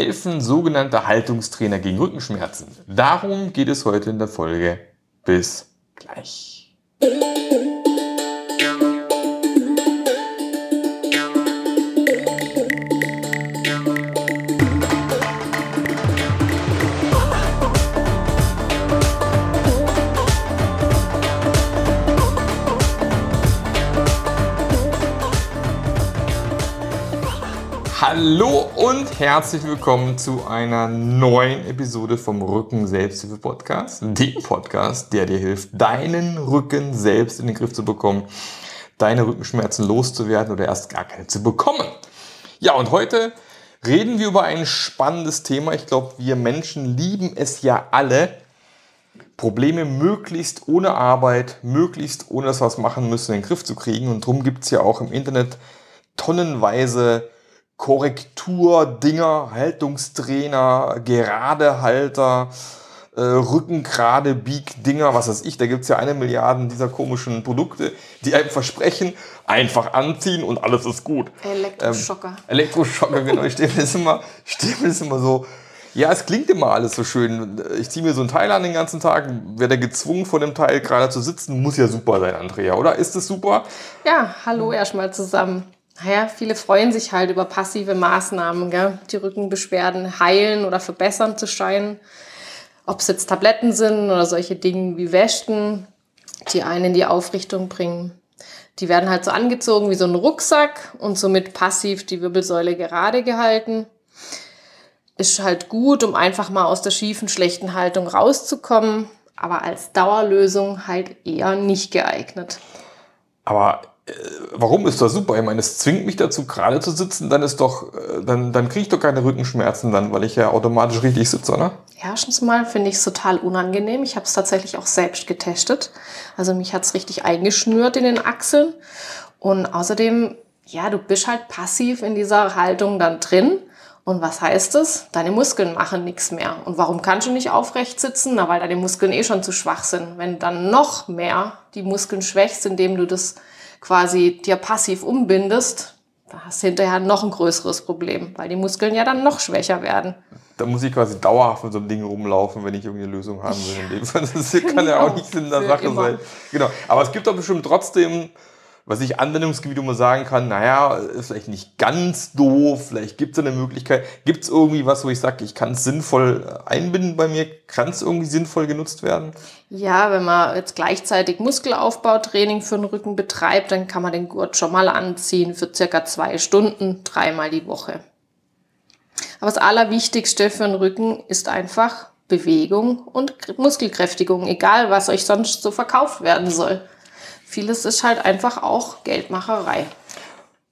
helfen sogenannte Haltungstrainer gegen Rückenschmerzen? Darum geht es heute in der Folge. Bis gleich. Und herzlich willkommen zu einer neuen Episode vom Rücken Selbsthilfe Podcast. Dem Podcast, der dir hilft, deinen Rücken selbst in den Griff zu bekommen, deine Rückenschmerzen loszuwerden oder erst gar keine zu bekommen. Ja, und heute reden wir über ein spannendes Thema. Ich glaube, wir Menschen lieben es ja alle, Probleme möglichst ohne Arbeit, möglichst ohne dass wir was machen müssen, in den Griff zu kriegen. Und darum gibt es ja auch im Internet tonnenweise Korrekturdinger, Haltungstrainer, Geradehalter, äh, Rückengrade, Bieg-Dinger, was weiß ich. Da gibt's ja eine Milliarde dieser komischen Produkte, die einem versprechen, einfach anziehen und alles ist gut. Elektroschocker. Ähm, Elektroschocker, genau. Ich stelle mir das immer, stelle mir das immer so, ja, es klingt immer alles so schön. Ich ziehe mir so ein Teil an den ganzen Tag, werde gezwungen, vor dem Teil gerade zu sitzen, muss ja super sein, Andrea, oder? Ist es super? Ja, hallo erstmal zusammen naja, viele freuen sich halt über passive Maßnahmen, gell? die Rückenbeschwerden heilen oder verbessern zu scheinen. Ob es jetzt Tabletten sind oder solche Dinge wie Wäschen, die einen in die Aufrichtung bringen. Die werden halt so angezogen wie so ein Rucksack und somit passiv die Wirbelsäule gerade gehalten. Ist halt gut, um einfach mal aus der schiefen, schlechten Haltung rauszukommen, aber als Dauerlösung halt eher nicht geeignet. Aber warum ist das super? Ich meine, es zwingt mich dazu, gerade zu sitzen, dann ist doch, äh, dann, dann kriege ich doch keine Rückenschmerzen dann, weil ich ja automatisch richtig sitze, oder? Erstens mal finde ich es total unangenehm. Ich habe es tatsächlich auch selbst getestet. Also mich hat es richtig eingeschnürt in den Achseln. Und außerdem, ja, du bist halt passiv in dieser Haltung dann drin. Und was heißt es? Deine Muskeln machen nichts mehr. Und warum kannst du nicht aufrecht sitzen? Na, weil deine Muskeln eh schon zu schwach sind. Wenn dann noch mehr die Muskeln schwächst, indem du das quasi dir passiv umbindest, da hast du hinterher noch ein größeres Problem, weil die Muskeln ja dann noch schwächer werden. Da muss ich quasi dauerhaft mit so einem Ding rumlaufen, wenn ich irgendwie eine Lösung haben will. In dem Fall. Das kann ja auch nicht in der Sache immer. sein. Genau. Aber es gibt doch bestimmt trotzdem was ich Anwendungsgebiet immer sagen kann, naja, ist vielleicht nicht ganz doof, vielleicht gibt es eine Möglichkeit. Gibt es irgendwie was, wo ich sage, ich kann es sinnvoll einbinden bei mir? Kann es irgendwie sinnvoll genutzt werden? Ja, wenn man jetzt gleichzeitig Muskelaufbautraining für den Rücken betreibt, dann kann man den Gurt schon mal anziehen für circa zwei Stunden, dreimal die Woche. Aber das Allerwichtigste für den Rücken ist einfach Bewegung und Muskelkräftigung, egal was euch sonst so verkauft werden soll vieles ist halt einfach auch Geldmacherei.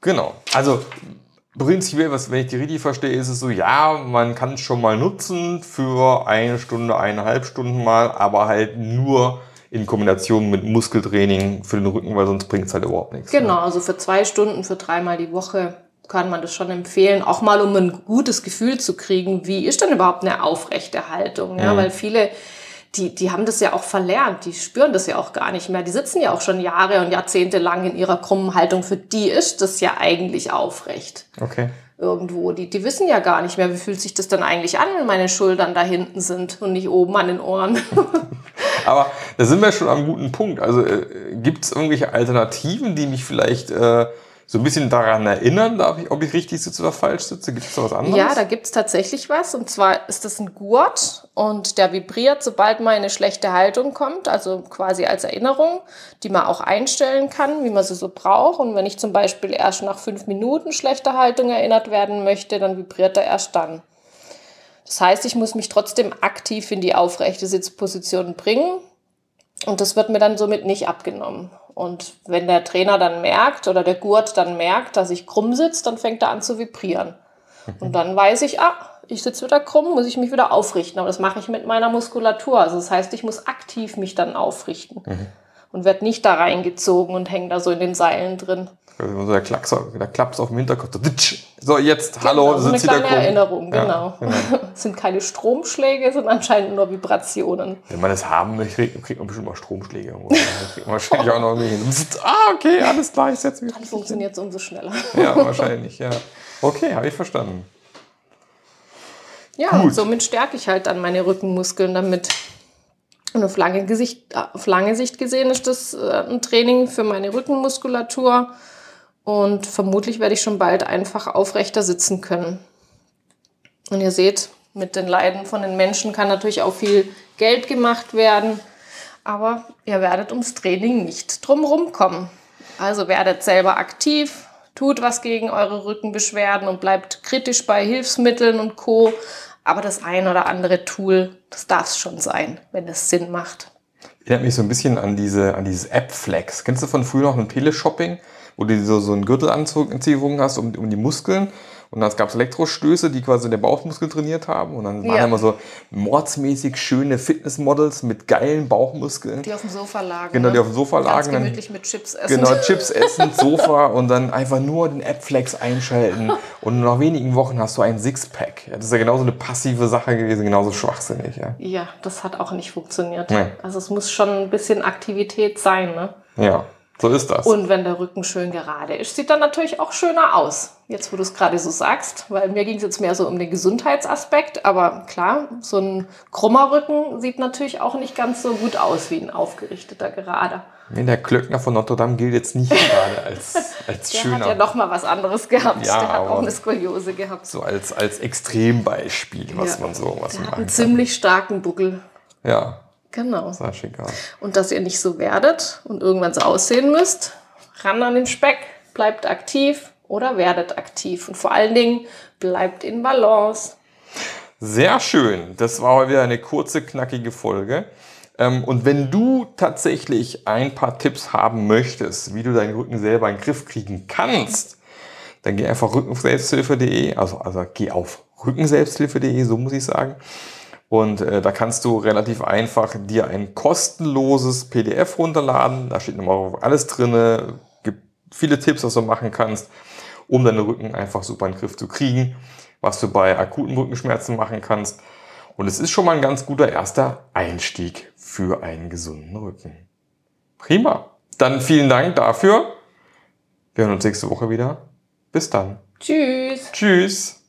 Genau. Also prinzipiell, was, wenn ich die richtig verstehe, ist es so, ja, man kann es schon mal nutzen für eine Stunde, eineinhalb Stunden mal, aber halt nur in Kombination mit Muskeltraining für den Rücken, weil sonst bringt es halt überhaupt nichts. Genau, ne? also für zwei Stunden, für dreimal die Woche kann man das schon empfehlen, auch mal um ein gutes Gefühl zu kriegen, wie ist denn überhaupt eine aufrechte Haltung? Ja, mhm. Weil viele die, die haben das ja auch verlernt, die spüren das ja auch gar nicht mehr. Die sitzen ja auch schon Jahre und Jahrzehnte lang in ihrer krummen Haltung. Für die ist das ja eigentlich aufrecht. Okay. Irgendwo. Die, die wissen ja gar nicht mehr, wie fühlt sich das dann eigentlich an, wenn meine Schultern da hinten sind und nicht oben an den Ohren. Aber da sind wir schon am guten Punkt. Also äh, gibt es irgendwelche Alternativen, die mich vielleicht äh, so ein bisschen daran erinnern, darf ich, ob ich richtig sitze oder falsch sitze? Gibt es da was anderes? Ja, da gibt es tatsächlich was. Und zwar ist das ein Gurt und der vibriert, sobald mal eine schlechte Haltung kommt, also quasi als Erinnerung, die man auch einstellen kann, wie man sie so braucht. Und wenn ich zum Beispiel erst nach fünf Minuten schlechter Haltung erinnert werden möchte, dann vibriert er erst dann. Das heißt, ich muss mich trotzdem aktiv in die aufrechte Sitzposition bringen. Und das wird mir dann somit nicht abgenommen. Und wenn der Trainer dann merkt oder der Gurt dann merkt, dass ich krumm sitze, dann fängt er an zu vibrieren. Und dann weiß ich, ah, ich sitze wieder krumm, muss ich mich wieder aufrichten. Aber das mache ich mit meiner Muskulatur. Also das heißt, ich muss aktiv mich dann aufrichten. Mhm und wird nicht da reingezogen und hängt da so in den Seilen drin. Also der Klacks, der Klaps auf dem Hinterkopf. So, jetzt, genau, hallo, sind Sie da eine Erinnerung, genau. Ja, genau. sind keine Stromschläge, sind anscheinend nur Vibrationen. Wenn man das haben möchte, kriegt man bestimmt mal Stromschläge irgendwo. kriegt man wahrscheinlich auch noch irgendwie hin. Ah, okay, alles klar, ich setze mich. Dann funktioniert es umso schneller. ja, wahrscheinlich, ja. Okay, habe ich verstanden. Ja, Gut. und somit stärke ich halt dann meine Rückenmuskeln damit. Und auf lange, Gesicht, auf lange Sicht gesehen ist das äh, ein Training für meine Rückenmuskulatur. Und vermutlich werde ich schon bald einfach aufrechter sitzen können. Und ihr seht, mit den Leiden von den Menschen kann natürlich auch viel Geld gemacht werden. Aber ihr werdet ums Training nicht drumherum kommen. Also werdet selber aktiv, tut was gegen eure Rückenbeschwerden und bleibt kritisch bei Hilfsmitteln und Co. Aber das ein oder andere Tool, das darf es schon sein, wenn es Sinn macht. Erinnert mich so ein bisschen an diese, an dieses App-Flex. Kennst du von früher noch ein Teleshopping, wo du so, so einen Gürtelanziehung hast um, um die Muskeln? Und dann gab es Elektrostöße, die quasi den Bauchmuskel trainiert haben. Und dann waren Ja. immer so mordsmäßig schöne Fitnessmodels mit geilen Bauchmuskeln. Die auf dem Sofa lagen. Genau, ne? die auf dem Sofa Ganz lagen, dann- gemütlich mit Chips essen. Genau, Chips essen, Sofa und dann einfach nur den App-Flex einschalten. Und nach wenigen Wochen hast du ein Sixpack. Das ist ja genauso eine passive Sache gewesen, genauso schwachsinnig. Ja. Ja, das hat auch nicht funktioniert. Nee. Also es muss schon ein bisschen Aktivität sein. Ne? ja, so ist das. Und wenn der Rücken schön gerade ist, sieht dann natürlich auch schöner aus. Jetzt, wo du es gerade so sagst, weil mir ging es jetzt mehr so um den Gesundheitsaspekt. Aber klar, so ein krummer Rücken sieht natürlich auch nicht ganz so gut aus wie ein aufgerichteter gerade. Nee, der Klöckner von Notre Dame gilt jetzt nicht gerade als, als Der schöner. hat ja noch mal was anderes gehabt. Ja, der hat auch eine Skoliose gehabt. so als, als Extrembeispiel, was Ja. man so was Der man hat einen kann. ziemlich starken Buckel. Ja, Genau. schick aus. Und dass ihr nicht so werdet und irgendwann so aussehen müsst, ran an den Speck, bleibt aktiv oder werdet aktiv. Und vor allen Dingen bleibt in Balance. Sehr schön. Das war heute wieder eine kurze, knackige Folge. Ähm, Und wenn du tatsächlich ein paar Tipps haben möchtest, wie du deinen Rücken selber in den Griff kriegen kannst, dann geh einfach rückenselbsthilfe.de, also, also geh auf rückenselbsthilfe.de, so muss ich sagen. Und äh, da kannst du relativ einfach dir ein kostenloses PDF runterladen. Da steht nochmal alles drin, gibt viele Tipps, was du machen kannst, um deinen Rücken einfach super in den Griff zu kriegen, was du bei akuten Rückenschmerzen machen kannst. Und es ist schon mal ein ganz guter erster Einstieg für einen gesunden Rücken. Prima. Dann vielen Dank dafür. Wir hören uns nächste Woche wieder. Bis dann. Tschüss. Tschüss.